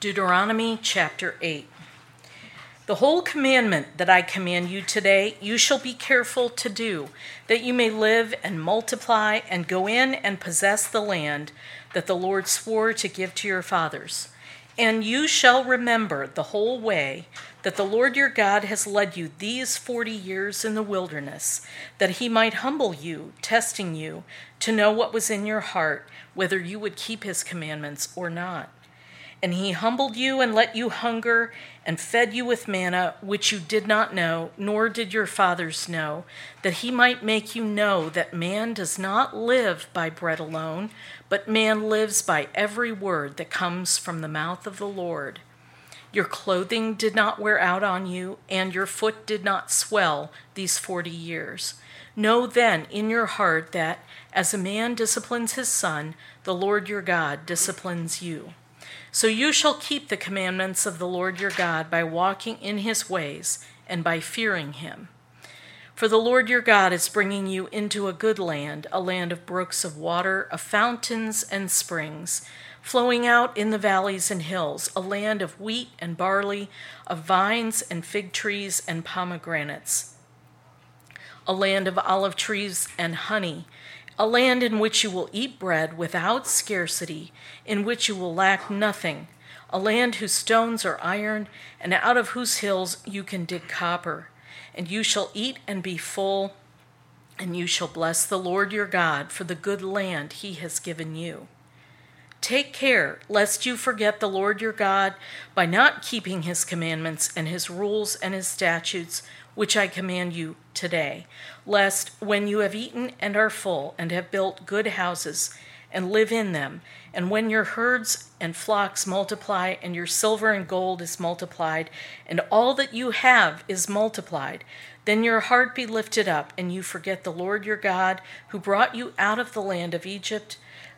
Deuteronomy chapter 8. The whole commandment that I command you today, you shall be careful to do, that you may live and multiply and go in and possess the land that the Lord swore to give to your fathers. And you shall remember the whole way that the Lord your God has led you these forty years in the wilderness, that he might humble you, testing you, to know what was in your heart, whether you would keep his commandments or not. And he humbled you and let you hunger and fed you with manna, which you did not know, nor did your fathers know, that he might make you know that man does not live by bread alone, but man lives by every word that comes from the mouth of the Lord. Your clothing did not wear out on you, and your foot did not swell these forty years. Know then in your heart that, as a man disciplines his son, the Lord your God disciplines you. So you shall keep the commandments of the Lord your God by walking in his ways and by fearing him. For the Lord your God is bringing you into a good land, a land of brooks of water, of fountains and springs, flowing out in the valleys and hills, a land of wheat and barley, of vines and fig trees and pomegranates, a land of olive trees and honey a land in which you will eat bread without scarcity, in which you will lack nothing, a land whose stones are iron, and out of whose hills you can dig copper. And you shall eat and be full, and you shall bless the Lord your God for the good land he has given you. Take care lest you forget the Lord your God by not keeping his commandments and his rules and his statutes which I command you today, lest when you have eaten and are full, and have built good houses, and live in them, and when your herds and flocks multiply, and your silver and gold is multiplied, and all that you have is multiplied, then your heart be lifted up, and you forget the Lord your God, who brought you out of the land of Egypt,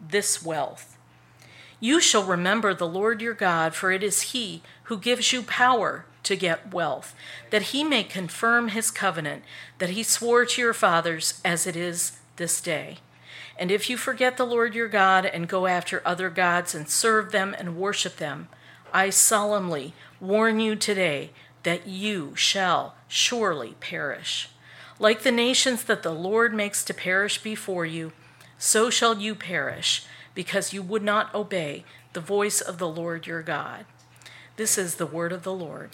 this wealth. You shall remember the Lord your God, for it is he who gives you power to get wealth, that he may confirm his covenant that he swore to your fathers as it is this day. And if you forget the Lord your God and go after other gods and serve them and worship them, I solemnly warn you today that you shall surely perish. Like the nations that the Lord makes to perish before you, so shall you perish because you would not obey the voice of the Lord your God. This is the word of the Lord.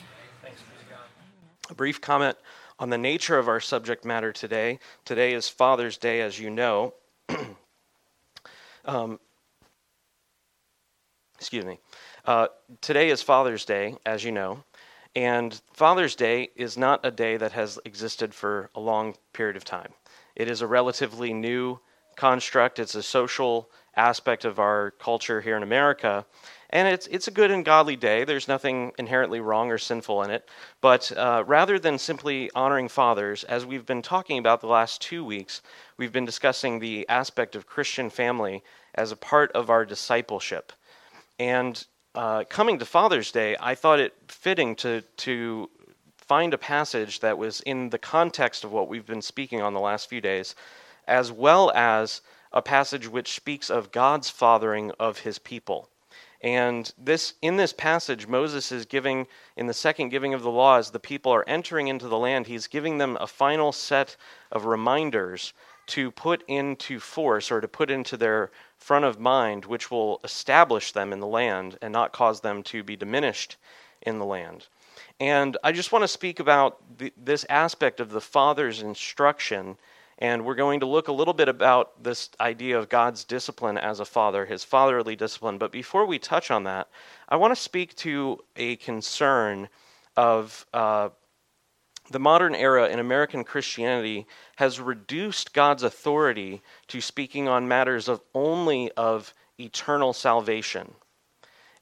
A brief comment on the nature of our subject matter today. Today is Father's Day, as you know. um, excuse me. Uh, today is Father's Day, as you know. And Father's Day is not a day that has existed for a long period of time. It is a relatively new construct, it's a social aspect of our culture here in America. And it's, it's a good and godly day. There's nothing inherently wrong or sinful in it. But uh, rather than simply honoring fathers, as we've been talking about the last two weeks, we've been discussing the aspect of Christian family as a part of our discipleship. And uh, coming to Father's Day, I thought it fitting to, to find a passage that was in the context of what we've been speaking on the last few days, as well as a passage which speaks of God's fathering of his people. And this in this passage, Moses is giving in the second giving of the law as the people are entering into the land, he's giving them a final set of reminders to put into force or to put into their front of mind, which will establish them in the land and not cause them to be diminished in the land. And I just want to speak about the, this aspect of the Father's instruction and we're going to look a little bit about this idea of God's discipline as a father, his fatherly discipline. But before we touch on that, I want to speak to a concern of uh, the modern era in American Christianity has reduced God's authority to speaking on matters of only of eternal salvation.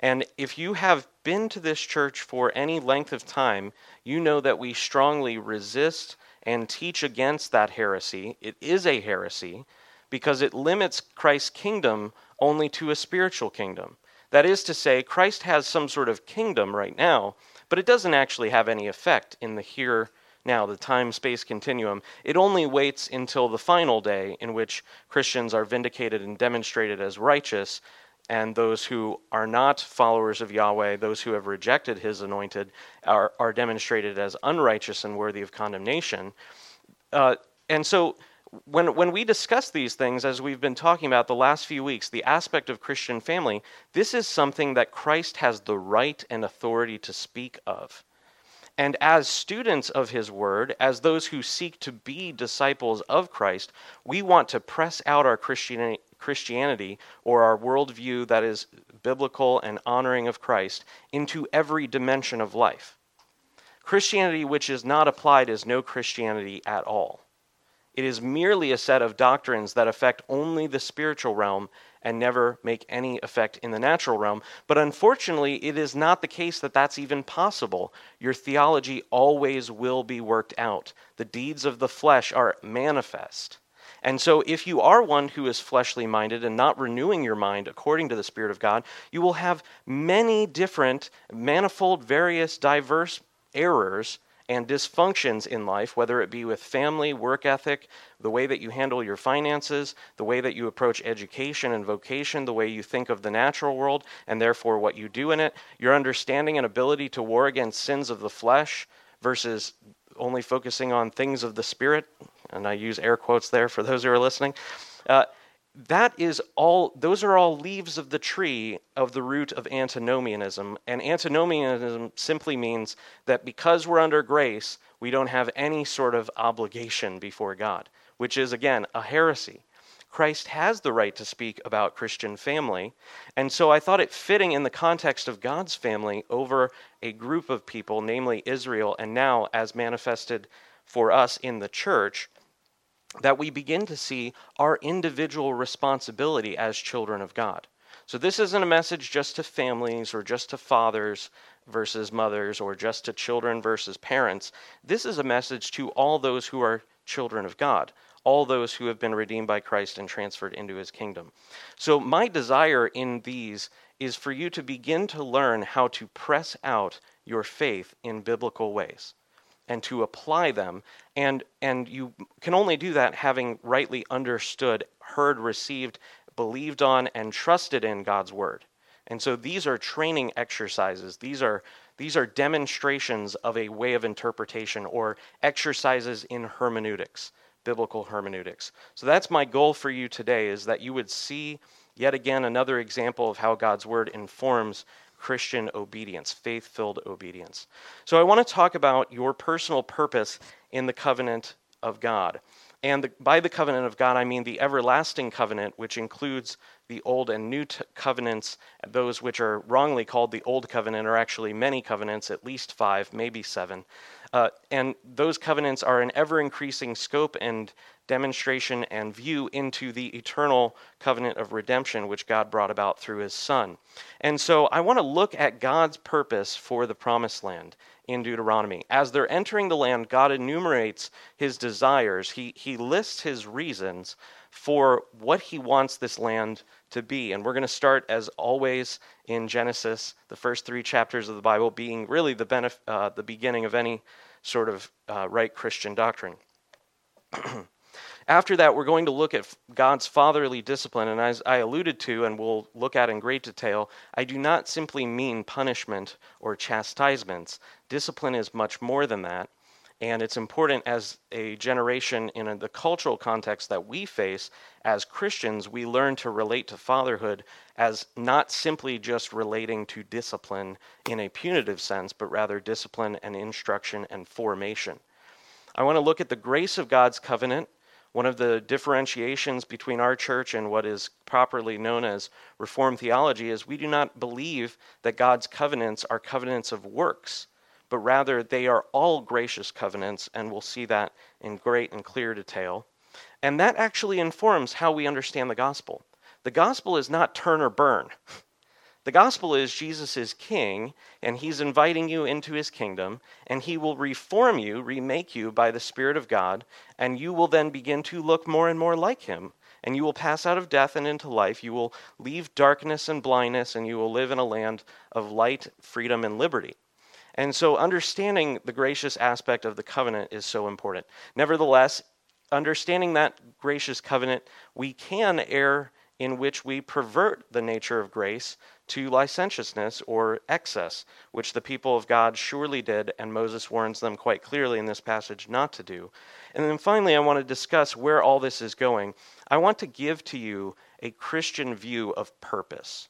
And if you have been to this church for any length of time, you know that we strongly resist and teach against that heresy. It is a heresy because it limits Christ's kingdom only to a spiritual kingdom. That is to say, Christ has some sort of kingdom right now, but it doesn't actually have any effect in the here now, the time space continuum. It only waits until the final day in which Christians are vindicated and demonstrated as righteous, and those who are not followers of Yahweh, those who have rejected his anointed, are, are demonstrated as unrighteous and worthy of condemnation. Uh, and so, when, when we discuss these things, as we've been talking about the last few weeks, the aspect of Christian family, this is something that Christ has the right and authority to speak of. And as students of his word, as those who seek to be disciples of Christ, we want to press out our Christianity, Christianity or our worldview that is biblical and honoring of Christ into every dimension of life. Christianity which is not applied is no Christianity at all. It is merely a set of doctrines that affect only the spiritual realm and never make any effect in the natural realm. But unfortunately, it is not the case that that's even possible. Your theology always will be worked out, the deeds of the flesh are manifest. And so, if you are one who is fleshly minded and not renewing your mind according to the Spirit of God, you will have many different, manifold, various, diverse errors and dysfunctions in life, whether it be with family, work ethic, the way that you handle your finances, the way that you approach education and vocation, the way you think of the natural world, and therefore what you do in it, your understanding and ability to war against sins of the flesh versus only focusing on things of the spirit, and I use air quotes there for those who are listening. Uh, that is all those are all leaves of the tree of the root of antinomianism and antinomianism simply means that because we're under grace we don't have any sort of obligation before god which is again a heresy christ has the right to speak about christian family and so i thought it fitting in the context of god's family over a group of people namely israel and now as manifested for us in the church that we begin to see our individual responsibility as children of God. So, this isn't a message just to families or just to fathers versus mothers or just to children versus parents. This is a message to all those who are children of God, all those who have been redeemed by Christ and transferred into his kingdom. So, my desire in these is for you to begin to learn how to press out your faith in biblical ways and to apply them. And, and you can only do that having rightly understood, heard, received, believed on, and trusted in God's word. And so these are training exercises. These are, these are demonstrations of a way of interpretation or exercises in hermeneutics, biblical hermeneutics. So that's my goal for you today is that you would see yet again another example of how God's word informs Christian obedience, faith filled obedience. So, I want to talk about your personal purpose in the covenant of God. And the, by the covenant of God, I mean the everlasting covenant, which includes the Old and New t- covenants. Those which are wrongly called the Old Covenant are actually many covenants, at least five, maybe seven. Uh, and those covenants are an ever increasing scope and demonstration and view into the eternal covenant of redemption which God brought about through his Son. And so I want to look at God's purpose for the promised land in Deuteronomy. As they're entering the land, God enumerates his desires, he, he lists his reasons for what he wants this land to be. And we're going to start, as always, in Genesis, the first three chapters of the Bible being really the, benef- uh, the beginning of any sort of uh, right Christian doctrine. After that, we're going to look at God's fatherly discipline. And as I alluded to, and we'll look at in great detail, I do not simply mean punishment or chastisements. Discipline is much more than that. And it's important as a generation in a, the cultural context that we face as Christians, we learn to relate to fatherhood as not simply just relating to discipline in a punitive sense, but rather discipline and instruction and formation. I want to look at the grace of God's covenant one of the differentiations between our church and what is properly known as Reformed theology is we do not believe that God's covenants are covenants of works, but rather they are all gracious covenants, and we'll see that in great and clear detail. And that actually informs how we understand the gospel. The gospel is not turn or burn. The gospel is Jesus is king, and he's inviting you into his kingdom, and he will reform you, remake you by the Spirit of God, and you will then begin to look more and more like him. And you will pass out of death and into life. You will leave darkness and blindness, and you will live in a land of light, freedom, and liberty. And so, understanding the gracious aspect of the covenant is so important. Nevertheless, understanding that gracious covenant, we can err in which we pervert the nature of grace to licentiousness or excess, which the people of God surely did, and Moses warns them quite clearly in this passage not to do. And then finally, I want to discuss where all this is going. I want to give to you a Christian view of purpose.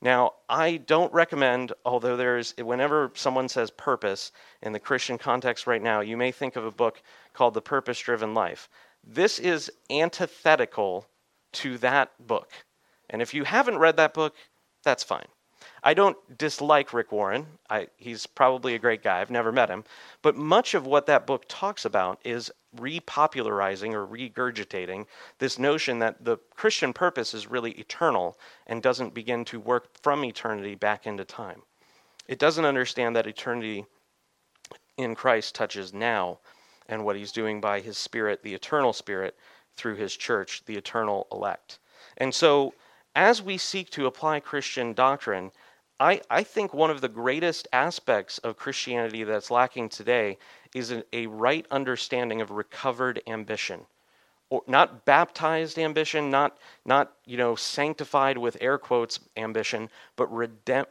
Now, I don't recommend, although there's, whenever someone says purpose in the Christian context right now, you may think of a book called The Purpose Driven Life. This is antithetical to that book. And if you haven't read that book, that's fine. I don't dislike Rick Warren. I, he's probably a great guy. I've never met him. But much of what that book talks about is repopularizing or regurgitating this notion that the Christian purpose is really eternal and doesn't begin to work from eternity back into time. It doesn't understand that eternity in Christ touches now and what he's doing by his spirit, the eternal spirit, through his church, the eternal elect. And so as we seek to apply Christian doctrine, I, I think one of the greatest aspects of Christianity that's lacking today is a, a right understanding of recovered ambition. Or not baptized ambition, not, not you know, sanctified with air quotes ambition, but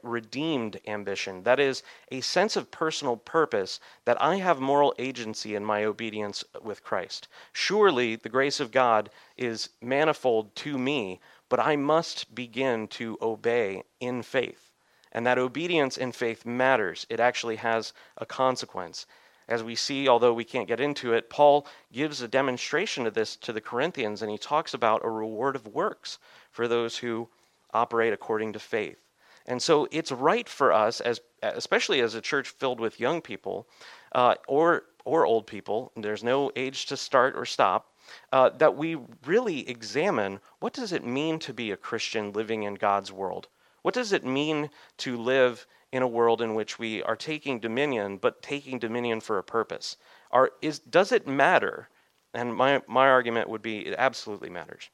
redeemed ambition. That is a sense of personal purpose that I have moral agency in my obedience with Christ. Surely the grace of God is manifold to me, but I must begin to obey in faith. And that obedience in faith matters. It actually has a consequence. As we see, although we can't get into it, Paul gives a demonstration of this to the Corinthians, and he talks about a reward of works for those who operate according to faith. And so it's right for us, as especially as a church filled with young people uh, or or old people. There's no age to start or stop uh, that we really examine what does it mean to be a Christian living in God's world? What does it mean to live in a world in which we are taking dominion, but taking dominion for a purpose? Are, is, does it matter? And my, my argument would be it absolutely matters.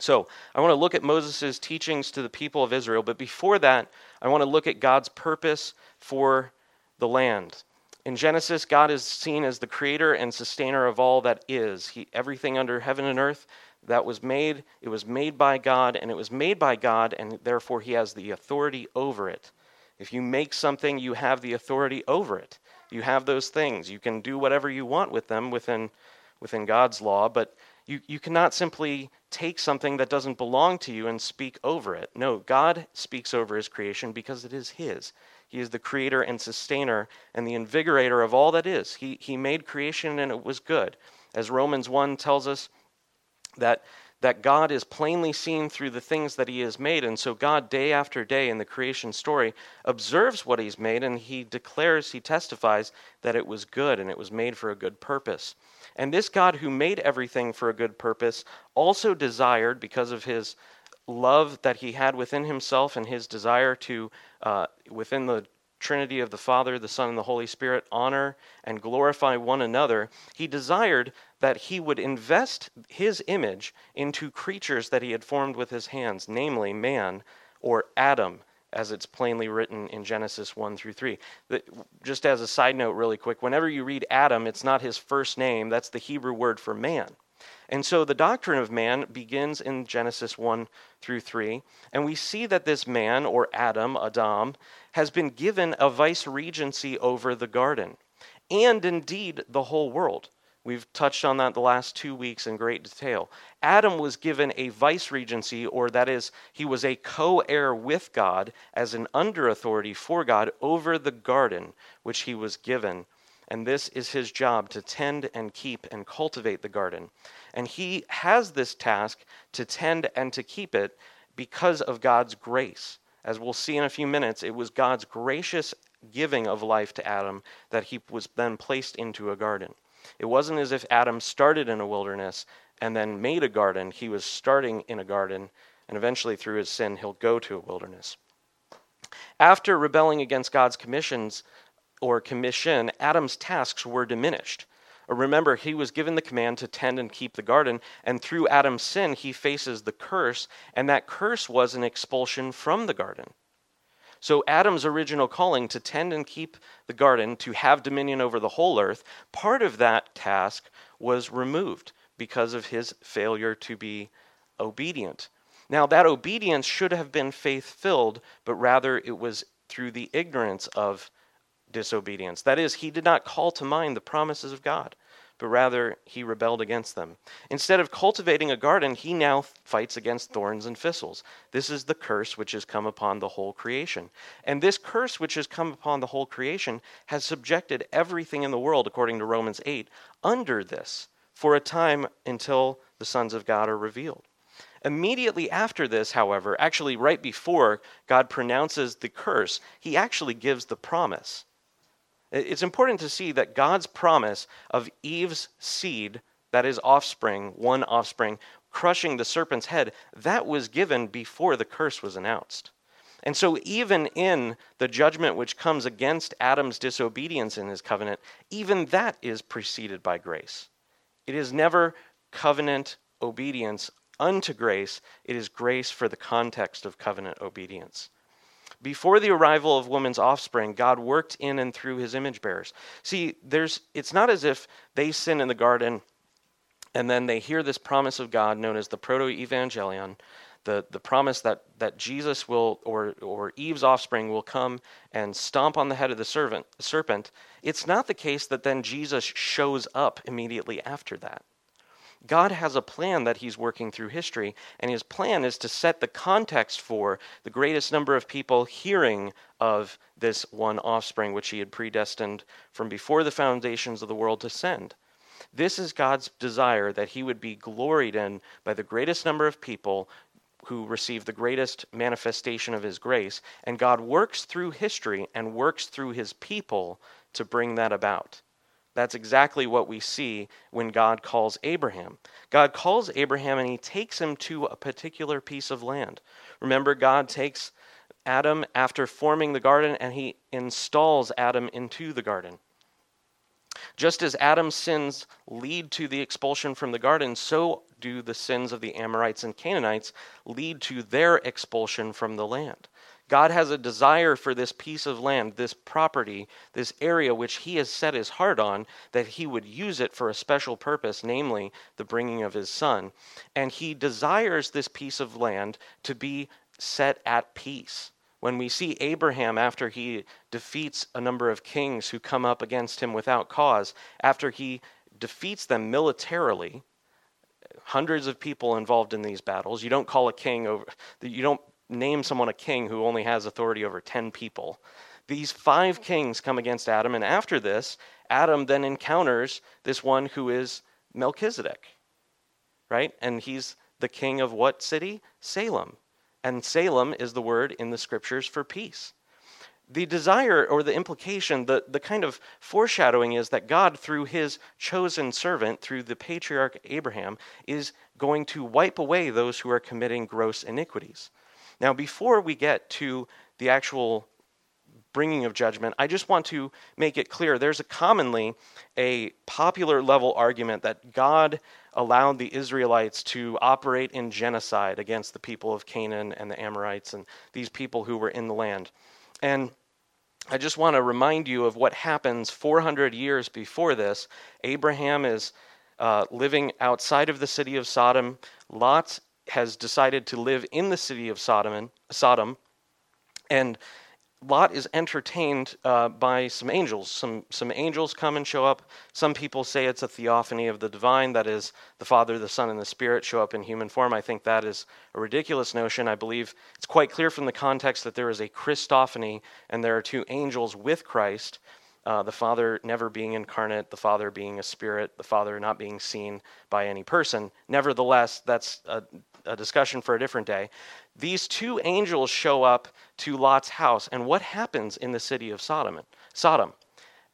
So I want to look at Moses' teachings to the people of Israel, but before that, I want to look at God's purpose for the land. In Genesis, God is seen as the creator and sustainer of all that is. He, everything under heaven and earth that was made, it was made by God, and it was made by God, and therefore He has the authority over it. If you make something, you have the authority over it. You have those things. You can do whatever you want with them within, within God's law, but you, you cannot simply take something that doesn't belong to you and speak over it. No, God speaks over His creation because it is His. He is the creator and sustainer and the invigorator of all that is. He, he made creation and it was good. As Romans 1 tells us, that, that God is plainly seen through the things that He has made. And so, God, day after day in the creation story, observes what He's made and He declares, He testifies that it was good and it was made for a good purpose. And this God who made everything for a good purpose also desired, because of His love that he had within himself and his desire to, uh, within the Trinity of the Father, the Son, and the Holy Spirit, honor and glorify one another, he desired that he would invest his image into creatures that he had formed with his hands, namely man or Adam, as it's plainly written in Genesis 1 through 3. Just as a side note, really quick, whenever you read Adam, it's not his first name, that's the Hebrew word for man. And so the doctrine of man begins in Genesis 1 through 3. And we see that this man, or Adam, Adam, has been given a vice regency over the garden and indeed the whole world. We've touched on that the last two weeks in great detail. Adam was given a vice regency, or that is, he was a co heir with God as an under authority for God over the garden which he was given and this is his job to tend and keep and cultivate the garden. And he has this task to tend and to keep it because of God's grace. As we'll see in a few minutes, it was God's gracious giving of life to Adam that he was then placed into a garden. It wasn't as if Adam started in a wilderness and then made a garden. He was starting in a garden, and eventually, through his sin, he'll go to a wilderness. After rebelling against God's commissions or commission, Adam's tasks were diminished. Uh, remember, he was given the command to tend and keep the garden, and through Adam's sin, he faces the curse, and that curse was an expulsion from the garden. So, Adam's original calling to tend and keep the garden, to have dominion over the whole earth, part of that task was removed because of his failure to be obedient. Now, that obedience should have been faith filled, but rather it was through the ignorance of disobedience. That is, he did not call to mind the promises of God, but rather he rebelled against them. Instead of cultivating a garden, he now fights against thorns and thistles. This is the curse which has come upon the whole creation. And this curse which has come upon the whole creation has subjected everything in the world, according to Romans 8, under this for a time until the sons of God are revealed. Immediately after this, however, actually right before God pronounces the curse, he actually gives the promise. It's important to see that God's promise of Eve's seed, that is, offspring, one offspring, crushing the serpent's head, that was given before the curse was announced. And so, even in the judgment which comes against Adam's disobedience in his covenant, even that is preceded by grace. It is never covenant obedience unto grace, it is grace for the context of covenant obedience. Before the arrival of woman's offspring, God worked in and through his image bearers. See, there's it's not as if they sin in the garden and then they hear this promise of God known as the proto-evangelion, the, the promise that, that Jesus will or or Eve's offspring will come and stomp on the head of the servant, serpent. It's not the case that then Jesus shows up immediately after that. God has a plan that He's working through history, and His plan is to set the context for the greatest number of people hearing of this one offspring which He had predestined from before the foundations of the world to send. This is God's desire that He would be gloried in by the greatest number of people who receive the greatest manifestation of His grace, and God works through history and works through His people to bring that about. That's exactly what we see when God calls Abraham. God calls Abraham and he takes him to a particular piece of land. Remember, God takes Adam after forming the garden and he installs Adam into the garden. Just as Adam's sins lead to the expulsion from the garden, so do the sins of the Amorites and Canaanites lead to their expulsion from the land. God has a desire for this piece of land, this property, this area which He has set His heart on, that He would use it for a special purpose, namely the bringing of His Son. And He desires this piece of land to be set at peace. When we see Abraham after he defeats a number of kings who come up against him without cause, after he defeats them militarily, hundreds of people involved in these battles. You don't call a king over, you don't name someone a king who only has authority over 10 people. These five kings come against Adam, and after this, Adam then encounters this one who is Melchizedek, right? And he's the king of what city? Salem. And Salem is the word in the scriptures for peace. The desire or the implication, the, the kind of foreshadowing is that God, through his chosen servant, through the patriarch Abraham, is going to wipe away those who are committing gross iniquities. Now, before we get to the actual bringing of judgment, I just want to make it clear there's a commonly a popular level argument that God allowed the Israelites to operate in genocide against the people of Canaan and the Amorites and these people who were in the land. And I just want to remind you of what happens 400 years before this. Abraham is uh, living outside of the city of Sodom. Lot has decided to live in the city of Sodom, Sodom, and Lot is entertained uh, by some angels. Some some angels come and show up. Some people say it's a theophany of the divine, that is, the Father, the Son, and the Spirit show up in human form. I think that is a ridiculous notion. I believe it's quite clear from the context that there is a Christophany, and there are two angels with Christ. Uh, the Father never being incarnate, the Father being a spirit, the Father not being seen by any person. Nevertheless, that's a a discussion for a different day. These two angels show up to Lot's house, and what happens in the city of Sodom? Sodom.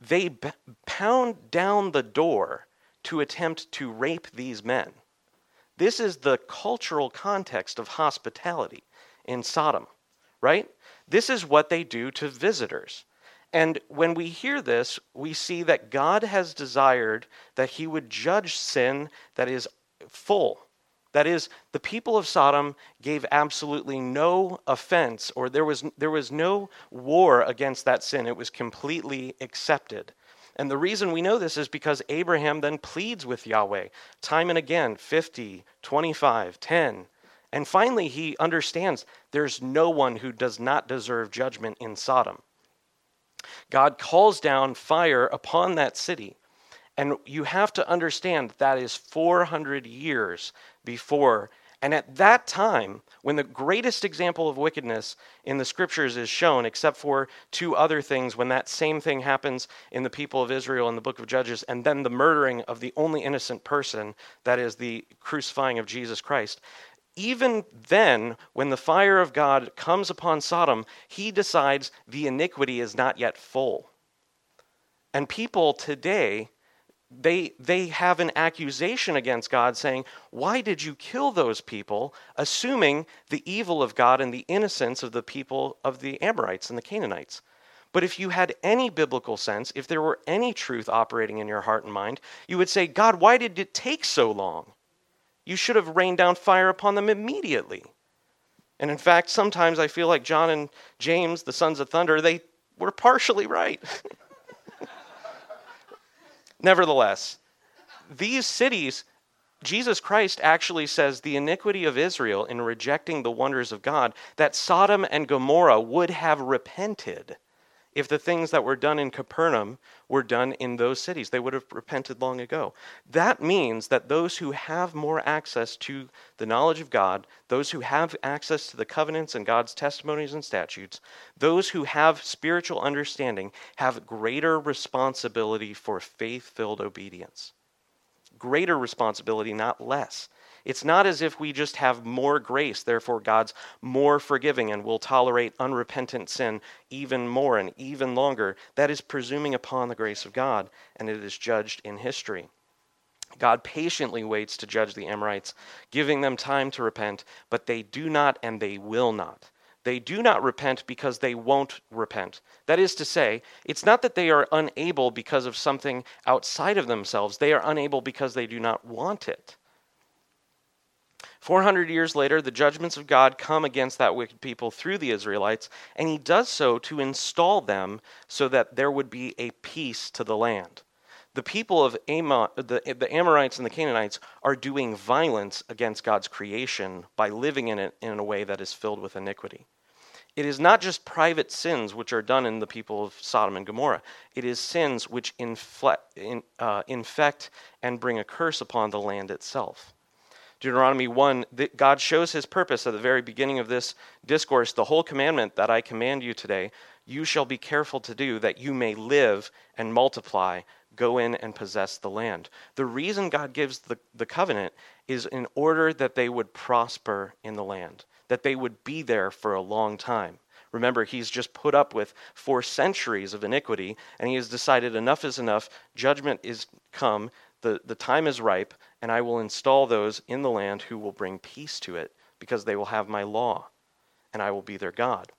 They b- pound down the door to attempt to rape these men. This is the cultural context of hospitality in Sodom, right? This is what they do to visitors. And when we hear this, we see that God has desired that he would judge sin that is full. That is, the people of Sodom gave absolutely no offense, or there was, there was no war against that sin. It was completely accepted. And the reason we know this is because Abraham then pleads with Yahweh time and again 50, 25, 10. And finally, he understands there's no one who does not deserve judgment in Sodom. God calls down fire upon that city. And you have to understand that is 400 years before. And at that time, when the greatest example of wickedness in the scriptures is shown, except for two other things, when that same thing happens in the people of Israel in the book of Judges, and then the murdering of the only innocent person, that is the crucifying of Jesus Christ, even then, when the fire of God comes upon Sodom, he decides the iniquity is not yet full. And people today they they have an accusation against God saying, "Why did you kill those people?" assuming the evil of God and the innocence of the people of the Amorites and the Canaanites. But if you had any biblical sense, if there were any truth operating in your heart and mind, you would say, "God, why did it take so long? You should have rained down fire upon them immediately." And in fact, sometimes I feel like John and James, the sons of thunder, they were partially right. Nevertheless, these cities, Jesus Christ actually says the iniquity of Israel in rejecting the wonders of God, that Sodom and Gomorrah would have repented if the things that were done in Capernaum were done in those cities. They would have repented long ago. That means that those who have more access to the knowledge of God, those who have access to the covenants and God's testimonies and statutes, those who have spiritual understanding, have greater responsibility for faith filled obedience. Greater responsibility, not less. It's not as if we just have more grace, therefore God's more forgiving and will tolerate unrepentant sin even more and even longer. That is presuming upon the grace of God, and it is judged in history. God patiently waits to judge the Amorites, giving them time to repent, but they do not and they will not. They do not repent because they won't repent. That is to say, it's not that they are unable because of something outside of themselves, they are unable because they do not want it. 400 years later, the judgments of God come against that wicked people through the Israelites, and he does so to install them so that there would be a peace to the land. The people of Amon, the, the Amorites and the Canaanites are doing violence against God's creation by living in it in a way that is filled with iniquity. It is not just private sins which are done in the people of Sodom and Gomorrah. It is sins which in, uh, infect and bring a curse upon the land itself. Deuteronomy 1, God shows his purpose at the very beginning of this discourse. The whole commandment that I command you today, you shall be careful to do, that you may live and multiply, go in and possess the land. The reason God gives the, the covenant is in order that they would prosper in the land, that they would be there for a long time. Remember, he's just put up with four centuries of iniquity, and he has decided enough is enough. Judgment is come. The, the time is ripe and I will install those in the land who will bring peace to it, because they will have my law, and I will be their God.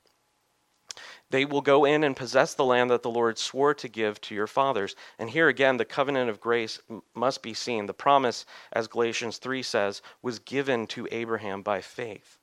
They will go in and possess the land that the Lord swore to give to your fathers. And here again, the covenant of grace must be seen. The promise, as Galatians 3 says, was given to Abraham by faith.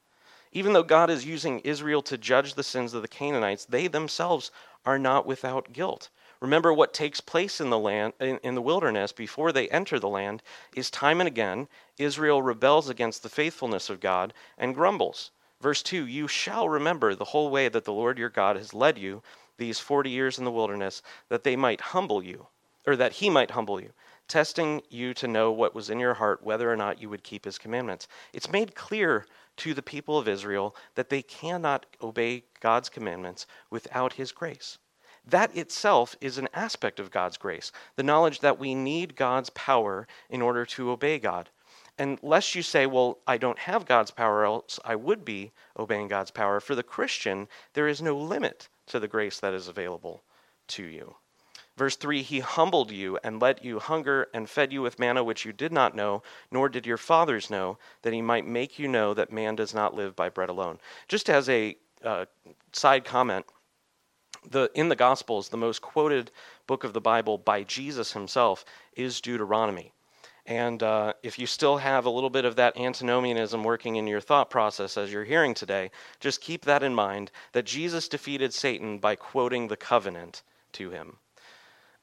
Even though God is using Israel to judge the sins of the Canaanites, they themselves are not without guilt. Remember what takes place in the land in, in, the wilderness before they enter the land is time and again Israel rebels against the faithfulness of God and grumbles. Verse 2 You shall remember the whole way that the Lord your God has led you these 40 years in the wilderness that they might humble you or that he might humble you testing you to know what was in your heart whether or not you would keep his commandments. It's made clear to the people of Israel that they cannot obey God's commandments without his grace. That itself is an aspect of God's grace, the knowledge that we need God's power in order to obey God. And lest you say, well, I don't have God's power, else I would be obeying God's power, for the Christian, there is no limit to the grace that is available to you. Verse 3 He humbled you and let you hunger and fed you with manna which you did not know, nor did your fathers know, that he might make you know that man does not live by bread alone. Just as a uh, side comment the, in the Gospels, the most quoted book of the Bible by Jesus himself is Deuteronomy. And uh, if you still have a little bit of that antinomianism working in your thought process as you're hearing today, just keep that in mind that Jesus defeated Satan by quoting the covenant to him.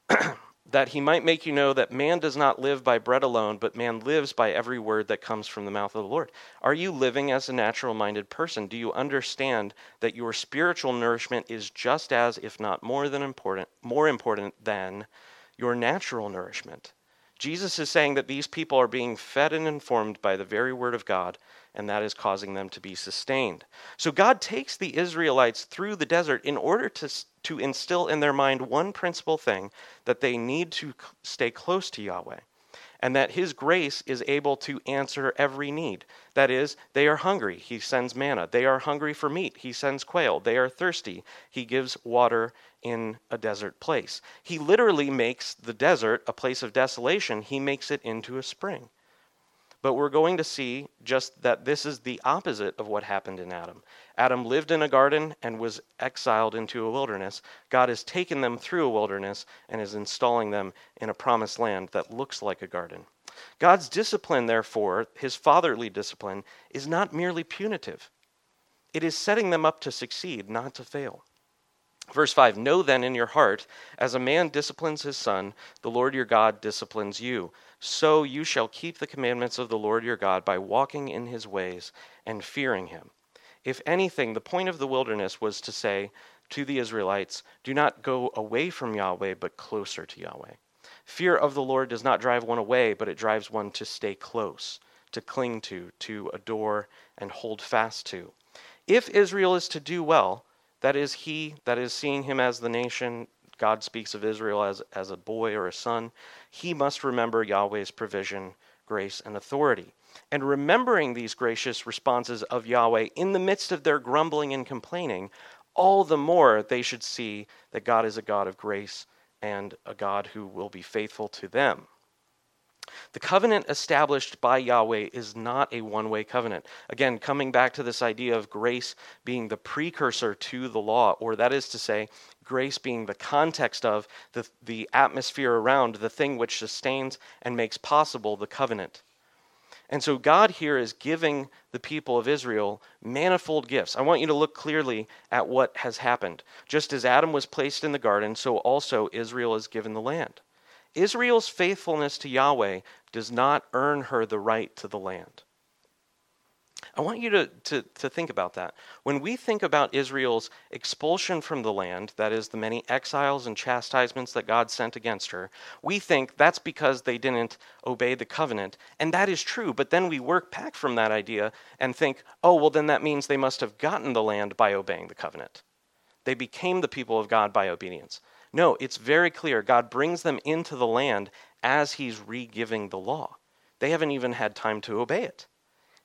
that he might make you know that man does not live by bread alone, but man lives by every word that comes from the mouth of the Lord. Are you living as a natural minded person? Do you understand that your spiritual nourishment is just as, if not more than important, more important than your natural nourishment? Jesus is saying that these people are being fed and informed by the very word of God, and that is causing them to be sustained. So God takes the Israelites through the desert in order to, to instill in their mind one principal thing that they need to stay close to Yahweh and that His grace is able to answer every need. That is, they are hungry, He sends manna. They are hungry for meat, He sends quail. They are thirsty, He gives water in a desert place. He literally makes the desert a place of desolation, He makes it into a spring. But we're going to see just that this is the opposite of what happened in Adam. Adam lived in a garden and was exiled into a wilderness. God has taken them through a wilderness and is installing them in a promised land that looks like a garden. God's discipline, therefore, his fatherly discipline, is not merely punitive. It is setting them up to succeed, not to fail. Verse 5 Know then in your heart, as a man disciplines his son, the Lord your God disciplines you. So you shall keep the commandments of the Lord your God by walking in his ways and fearing him. If anything, the point of the wilderness was to say to the Israelites, Do not go away from Yahweh, but closer to Yahweh. Fear of the Lord does not drive one away, but it drives one to stay close, to cling to, to adore, and hold fast to. If Israel is to do well, that is, he, that is, seeing him as the nation, God speaks of Israel as, as a boy or a son, he must remember Yahweh's provision, grace, and authority. And remembering these gracious responses of Yahweh in the midst of their grumbling and complaining, all the more they should see that God is a God of grace and a God who will be faithful to them. The covenant established by Yahweh is not a one way covenant. Again, coming back to this idea of grace being the precursor to the law, or that is to say, grace being the context of the, the atmosphere around the thing which sustains and makes possible the covenant. And so God here is giving the people of Israel manifold gifts. I want you to look clearly at what has happened. Just as Adam was placed in the garden, so also Israel is given the land. Israel's faithfulness to Yahweh does not earn her the right to the land. I want you to, to, to, think about that. When we think about Israel's expulsion from the land, that is, the many exiles and chastisements that God sent against her, we think that's because they didn't obey the covenant. And that is true, but then we work back from that idea and think, oh, well, then that means they must have gotten the land by obeying the covenant. They became the people of God by obedience. No, it's very clear. God brings them into the land as He's re giving the law. They haven't even had time to obey it.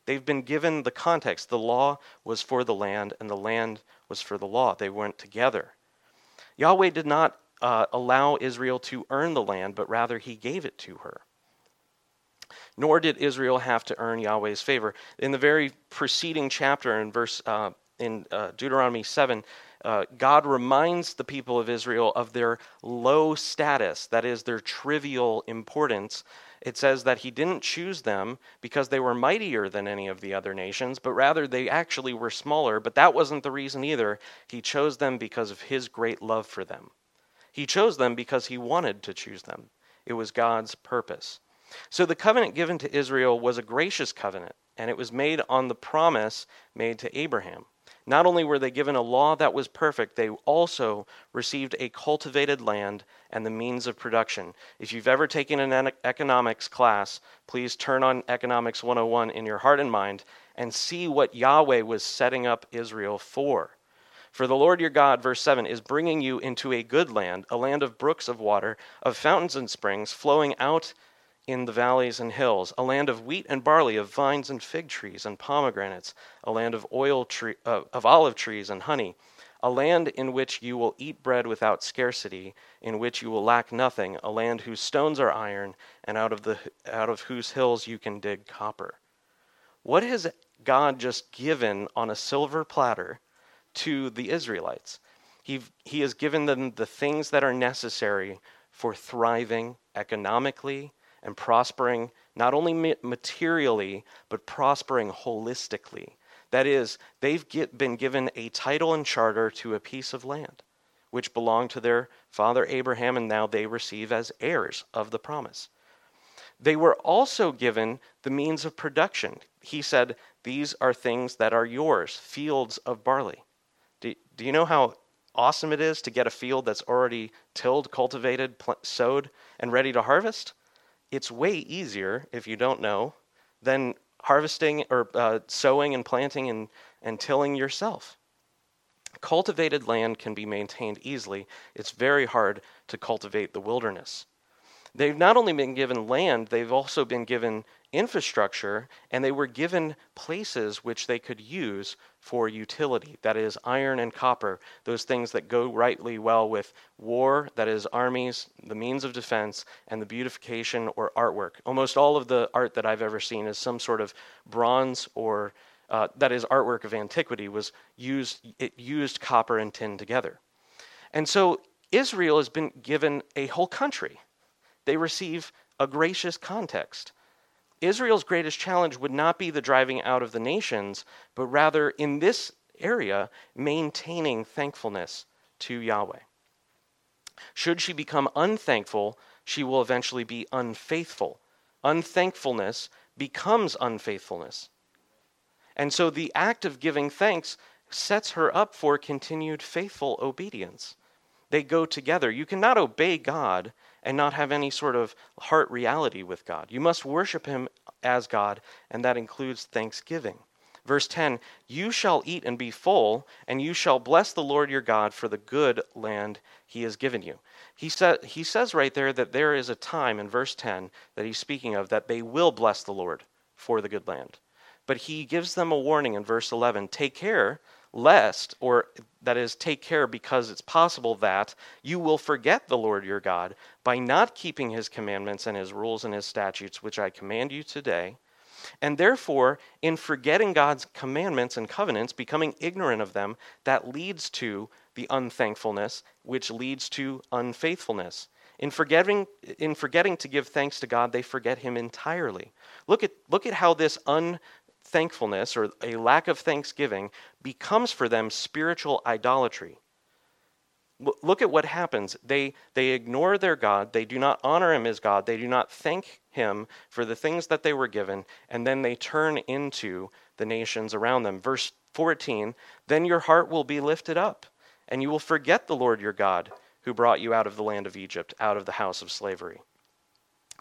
They've been given the context. The law was for the land, and the land was for the law. They went together. Yahweh did not uh, allow Israel to earn the land, but rather He gave it to her. Nor did Israel have to earn Yahweh's favor. In the very preceding chapter, in verse uh, in uh, Deuteronomy seven, uh, God reminds the people of Israel of their low status, that is, their trivial importance. It says that He didn't choose them because they were mightier than any of the other nations, but rather they actually were smaller. But that wasn't the reason either. He chose them because of His great love for them. He chose them because He wanted to choose them, it was God's purpose. So the covenant given to Israel was a gracious covenant, and it was made on the promise made to Abraham. Not only were they given a law that was perfect, they also received a cultivated land and the means of production. If you've ever taken an economics class, please turn on Economics 101 in your heart and mind and see what Yahweh was setting up Israel for. For the Lord your God, verse 7, is bringing you into a good land, a land of brooks of water, of fountains and springs, flowing out in the valleys and hills, a land of wheat and barley, of vines and fig trees and pomegranates, a land of oil tree, uh, of olive trees and honey, a land in which you will eat bread without scarcity, in which you will lack nothing, a land whose stones are iron, and out of the out of whose hills you can dig copper. What has God just given on a silver platter to the Israelites. He, he has given them the things that are necessary for thriving economically and prospering not only materially, but prospering holistically. That is, they've get, been given a title and charter to a piece of land, which belonged to their father Abraham, and now they receive as heirs of the promise. They were also given the means of production. He said, These are things that are yours, fields of barley. Do, do you know how awesome it is to get a field that's already tilled, cultivated, pl- sowed, and ready to harvest? It's way easier, if you don't know, than harvesting or uh, sowing and planting and, and tilling yourself. Cultivated land can be maintained easily. It's very hard to cultivate the wilderness. They've not only been given land, they've also been given infrastructure, and they were given places which they could use for utility. That is, iron and copper, those things that go rightly well with war, that is, armies, the means of defense, and the beautification or artwork. Almost all of the art that I've ever seen is some sort of bronze or uh, that is artwork of antiquity was used it used copper and tin together and so israel has been given a whole country they receive a gracious context Israel's greatest challenge would not be the driving out of the nations, but rather in this area, maintaining thankfulness to Yahweh. Should she become unthankful, she will eventually be unfaithful. Unthankfulness becomes unfaithfulness. And so the act of giving thanks sets her up for continued faithful obedience. They go together. You cannot obey God and not have any sort of heart reality with God. You must worship Him as God, and that includes thanksgiving. Verse 10 You shall eat and be full, and you shall bless the Lord your God for the good land he has given you. He, sa- he says right there that there is a time in verse 10 that he's speaking of that they will bless the Lord for the good land. But he gives them a warning in verse 11 Take care lest, or that is, take care because it's possible that you will forget the Lord your God by not keeping his commandments and his rules and his statutes, which I command you today. And therefore, in forgetting God's commandments and covenants, becoming ignorant of them, that leads to the unthankfulness, which leads to unfaithfulness. In forgetting, in forgetting to give thanks to God, they forget Him entirely. Look at, look at how this unthankfulness or a lack of thanksgiving becomes for them spiritual idolatry. Look at what happens. They, they ignore their God. They do not honor him as God. They do not thank him for the things that they were given. And then they turn into the nations around them. Verse 14 Then your heart will be lifted up, and you will forget the Lord your God, who brought you out of the land of Egypt, out of the house of slavery.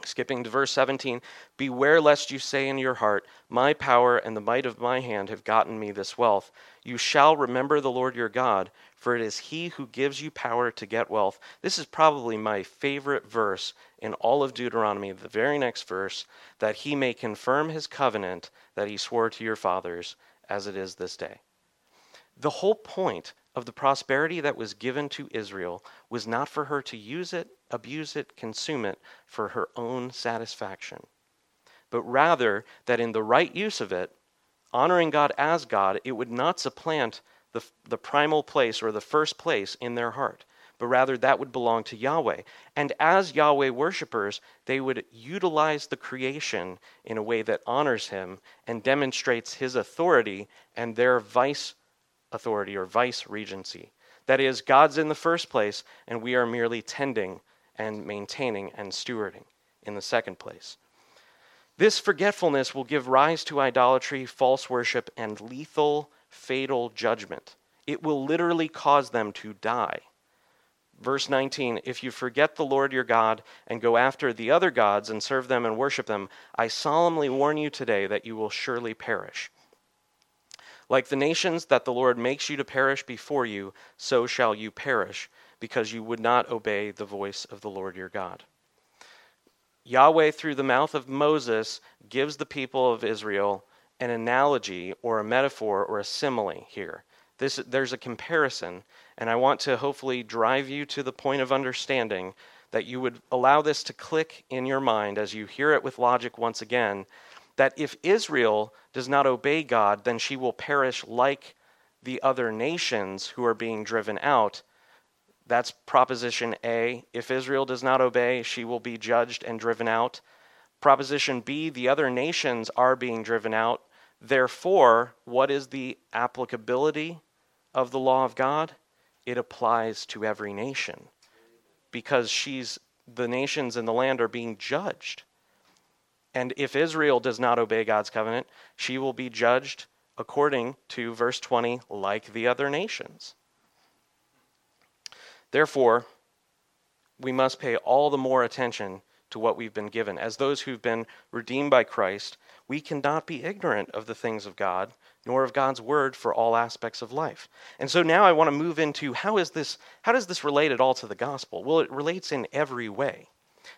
Skipping to verse 17, beware lest you say in your heart, My power and the might of my hand have gotten me this wealth. You shall remember the Lord your God, for it is he who gives you power to get wealth. This is probably my favorite verse in all of Deuteronomy, the very next verse, that he may confirm his covenant that he swore to your fathers, as it is this day. The whole point of the prosperity that was given to Israel was not for her to use it, abuse it, consume it for her own satisfaction, but rather that in the right use of it, honoring God as God, it would not supplant the, the primal place or the first place in their heart, but rather that would belong to Yahweh. And as Yahweh worshippers, they would utilize the creation in a way that honors Him and demonstrates His authority and their vice authority or vice regency. That is, God's in the first place, and we are merely tending and maintaining and stewarding in the second place. This forgetfulness will give rise to idolatry, false worship, and lethal, fatal judgment. It will literally cause them to die. Verse 19 If you forget the Lord your God and go after the other gods and serve them and worship them, I solemnly warn you today that you will surely perish. Like the nations that the Lord makes you to perish before you, so shall you perish, because you would not obey the voice of the Lord your God. Yahweh, through the mouth of Moses, gives the people of Israel an analogy or a metaphor or a simile here. This, there's a comparison, and I want to hopefully drive you to the point of understanding that you would allow this to click in your mind as you hear it with logic once again that if Israel does not obey God, then she will perish like the other nations who are being driven out. That's proposition A. If Israel does not obey, she will be judged and driven out. Proposition B, the other nations are being driven out. Therefore, what is the applicability of the law of God? It applies to every nation because she's the nations in the land are being judged. And if Israel does not obey God's covenant, she will be judged according to verse 20 like the other nations. Therefore, we must pay all the more attention to what we've been given. As those who've been redeemed by Christ, we cannot be ignorant of the things of God, nor of God's word for all aspects of life. And so now I want to move into how is this how does this relate at all to the gospel? Well, it relates in every way.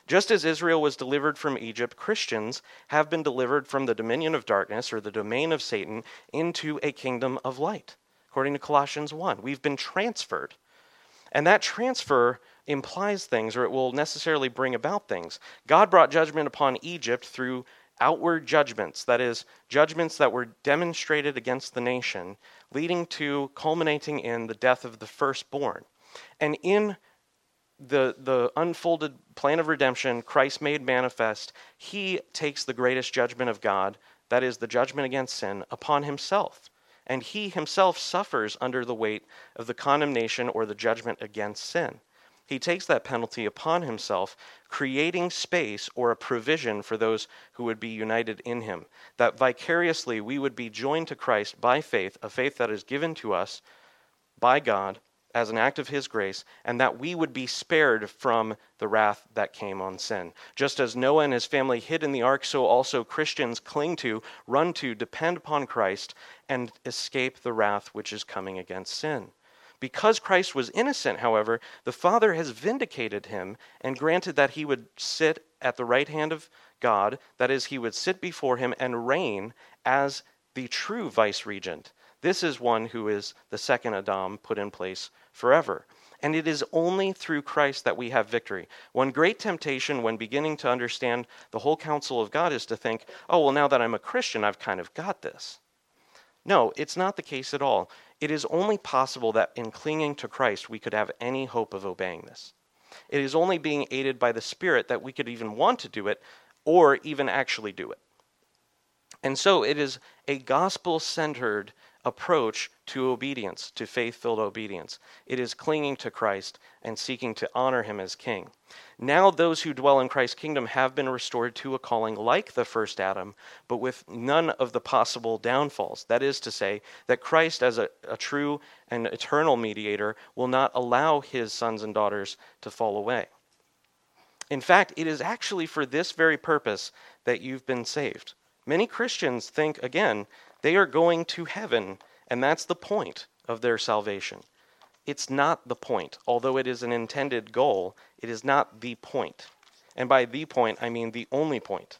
Just as Israel was delivered from Egypt, Christians have been delivered from the dominion of darkness or the domain of Satan into a kingdom of light. According to Colossians 1, we've been transferred. And that transfer implies things, or it will necessarily bring about things. God brought judgment upon Egypt through outward judgments, that is, judgments that were demonstrated against the nation, leading to culminating in the death of the firstborn. And in the, the unfolded plan of redemption, Christ made manifest, he takes the greatest judgment of God, that is, the judgment against sin, upon himself. And he himself suffers under the weight of the condemnation or the judgment against sin. He takes that penalty upon himself, creating space or a provision for those who would be united in him. That vicariously we would be joined to Christ by faith, a faith that is given to us by God as an act of his grace, and that we would be spared from the wrath that came on sin. Just as Noah and his family hid in the ark, so also Christians cling to, run to, depend upon Christ, and escape the wrath which is coming against sin. Because Christ was innocent, however, the Father has vindicated him and granted that he would sit at the right hand of God, that is, he would sit before him and reign as the true vice regent. This is one who is the second Adam put in place forever. And it is only through Christ that we have victory. One great temptation when beginning to understand the whole counsel of God is to think, oh, well, now that I'm a Christian, I've kind of got this. No, it's not the case at all. It is only possible that in clinging to Christ we could have any hope of obeying this. It is only being aided by the Spirit that we could even want to do it or even actually do it. And so it is a gospel centered approach to obedience, to faith filled obedience. It is clinging to Christ and seeking to honor him as king. Now, those who dwell in Christ's kingdom have been restored to a calling like the first Adam, but with none of the possible downfalls. That is to say, that Christ, as a, a true and eternal mediator, will not allow his sons and daughters to fall away. In fact, it is actually for this very purpose that you've been saved. Many Christians think, again, they are going to heaven, and that's the point of their salvation. It's not the point. Although it is an intended goal, it is not the point. And by the point, I mean the only point.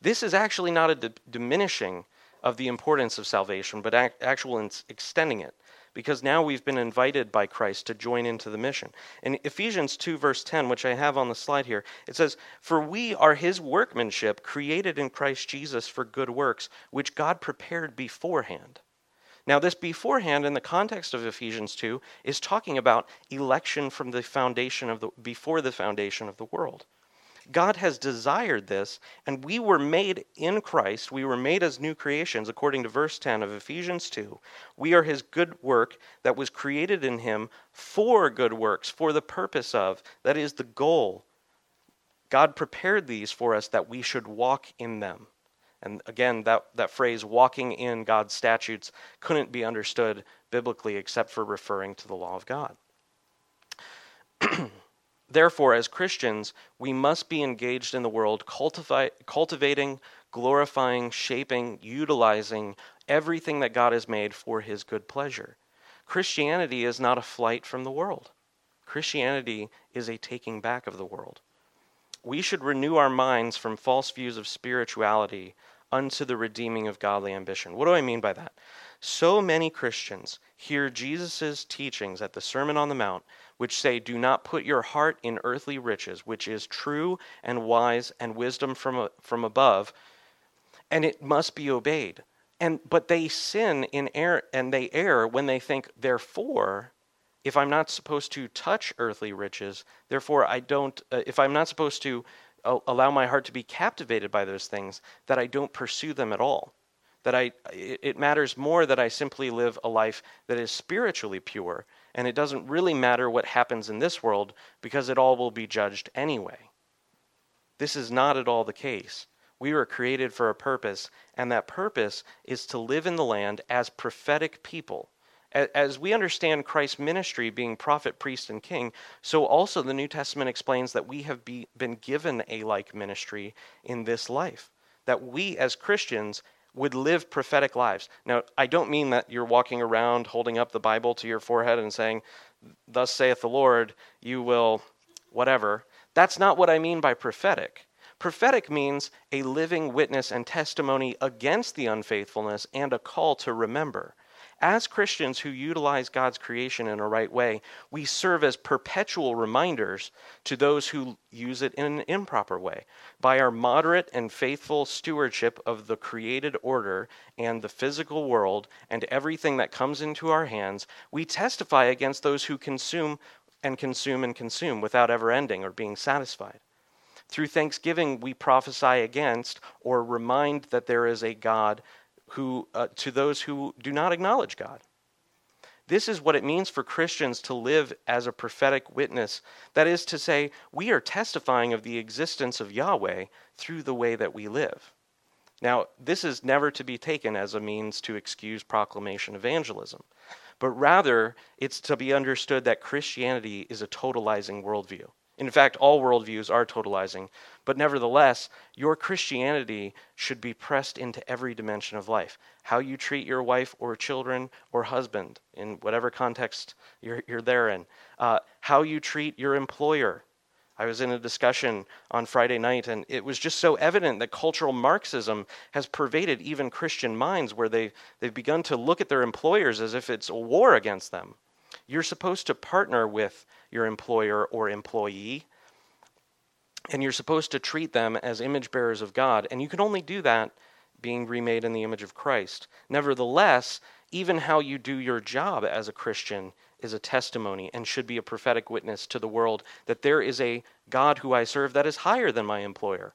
This is actually not a d- diminishing of the importance of salvation, but ac- actual in- extending it because now we've been invited by Christ to join into the mission. In Ephesians 2, verse 10, which I have on the slide here, it says, For we are his workmanship, created in Christ Jesus for good works, which God prepared beforehand. Now, this beforehand, in the context of Ephesians 2, is talking about election from the foundation of the, before the foundation of the world. God has desired this, and we were made in Christ. We were made as new creations, according to verse 10 of Ephesians 2. We are his good work that was created in him for good works, for the purpose of, that is the goal. God prepared these for us that we should walk in them. And again, that, that phrase, walking in God's statutes, couldn't be understood biblically except for referring to the law of God. Therefore, as Christians, we must be engaged in the world, cultivating, glorifying, shaping, utilizing everything that God has made for His good pleasure. Christianity is not a flight from the world, Christianity is a taking back of the world. We should renew our minds from false views of spirituality unto the redeeming of godly ambition. What do I mean by that? So many Christians hear Jesus' teachings at the Sermon on the Mount which say, Do not put your heart in earthly riches, which is true and wise and wisdom from, from above, and it must be obeyed. And but they sin in error and they err when they think, therefore, if I'm not supposed to touch earthly riches, therefore I don't. Uh, if I'm not supposed to uh, allow my heart to be captivated by those things, that I don't pursue them at all. That I, it matters more that I simply live a life that is spiritually pure, and it doesn't really matter what happens in this world because it all will be judged anyway. This is not at all the case. We were created for a purpose, and that purpose is to live in the land as prophetic people as we understand Christ's ministry being prophet, priest, and king, so also the New Testament explains that we have be, been given a like ministry in this life. That we as Christians would live prophetic lives. Now, I don't mean that you're walking around holding up the Bible to your forehead and saying, Thus saith the Lord, you will whatever. That's not what I mean by prophetic. Prophetic means a living witness and testimony against the unfaithfulness and a call to remember. As Christians who utilize God's creation in a right way, we serve as perpetual reminders to those who use it in an improper way. By our moderate and faithful stewardship of the created order and the physical world and everything that comes into our hands, we testify against those who consume and consume and consume without ever ending or being satisfied. Through thanksgiving, we prophesy against or remind that there is a God who, uh, to those who do not acknowledge God. This is what it means for Christians to live as a prophetic witness. That is to say, we are testifying of the existence of Yahweh through the way that we live. Now, this is never to be taken as a means to excuse proclamation evangelism, but rather it's to be understood that Christianity is a totalizing worldview. In fact, all worldviews are totalizing, but nevertheless, your Christianity should be pressed into every dimension of life. How you treat your wife or children or husband, in whatever context you're, you're there in. Uh, how you treat your employer. I was in a discussion on Friday night, and it was just so evident that cultural Marxism has pervaded even Christian minds, where they, they've begun to look at their employers as if it's a war against them. You're supposed to partner with your employer or employee, and you're supposed to treat them as image bearers of God, and you can only do that being remade in the image of Christ. Nevertheless, even how you do your job as a Christian is a testimony and should be a prophetic witness to the world that there is a God who I serve that is higher than my employer.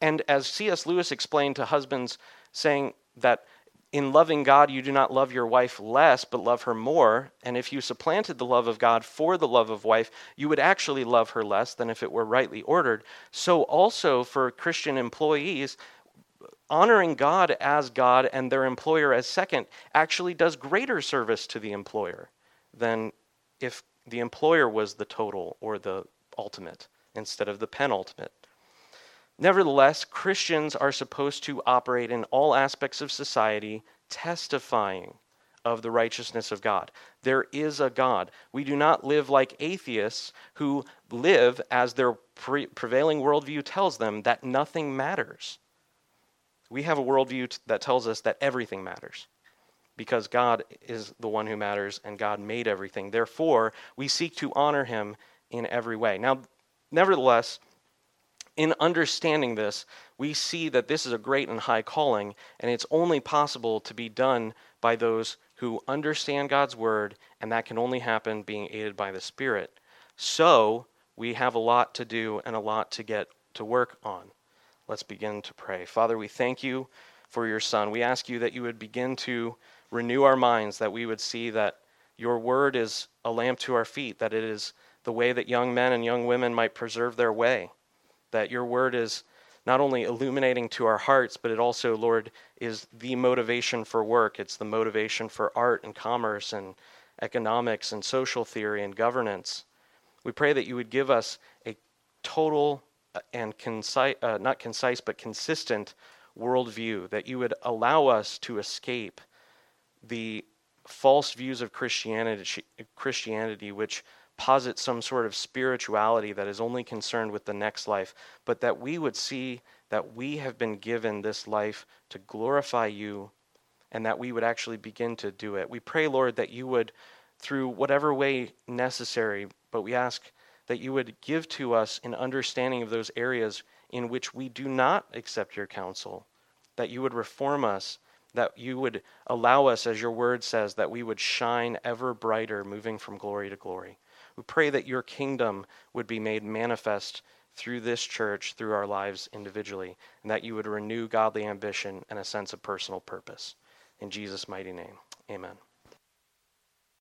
And as C.S. Lewis explained to husbands, saying that in loving God, you do not love your wife less, but love her more. And if you supplanted the love of God for the love of wife, you would actually love her less than if it were rightly ordered. So, also for Christian employees, honoring God as God and their employer as second actually does greater service to the employer than if the employer was the total or the ultimate instead of the penultimate. Nevertheless, Christians are supposed to operate in all aspects of society, testifying of the righteousness of God. There is a God. We do not live like atheists who live as their pre- prevailing worldview tells them that nothing matters. We have a worldview t- that tells us that everything matters because God is the one who matters and God made everything. Therefore, we seek to honor him in every way. Now, nevertheless, in understanding this, we see that this is a great and high calling, and it's only possible to be done by those who understand God's word, and that can only happen being aided by the Spirit. So, we have a lot to do and a lot to get to work on. Let's begin to pray. Father, we thank you for your Son. We ask you that you would begin to renew our minds, that we would see that your word is a lamp to our feet, that it is the way that young men and young women might preserve their way that your word is not only illuminating to our hearts, but it also, Lord, is the motivation for work. It's the motivation for art and commerce and economics and social theory and governance. We pray that you would give us a total uh, and concise, uh, not concise, but consistent worldview, that you would allow us to escape the false views of Christianity, Christianity which posit some sort of spirituality that is only concerned with the next life, but that we would see that we have been given this life to glorify you and that we would actually begin to do it. We pray, Lord, that you would, through whatever way necessary, but we ask that you would give to us an understanding of those areas in which we do not accept your counsel, that you would reform us that you would allow us, as your word says, that we would shine ever brighter, moving from glory to glory. We pray that your kingdom would be made manifest through this church, through our lives individually, and that you would renew godly ambition and a sense of personal purpose. In Jesus' mighty name, amen.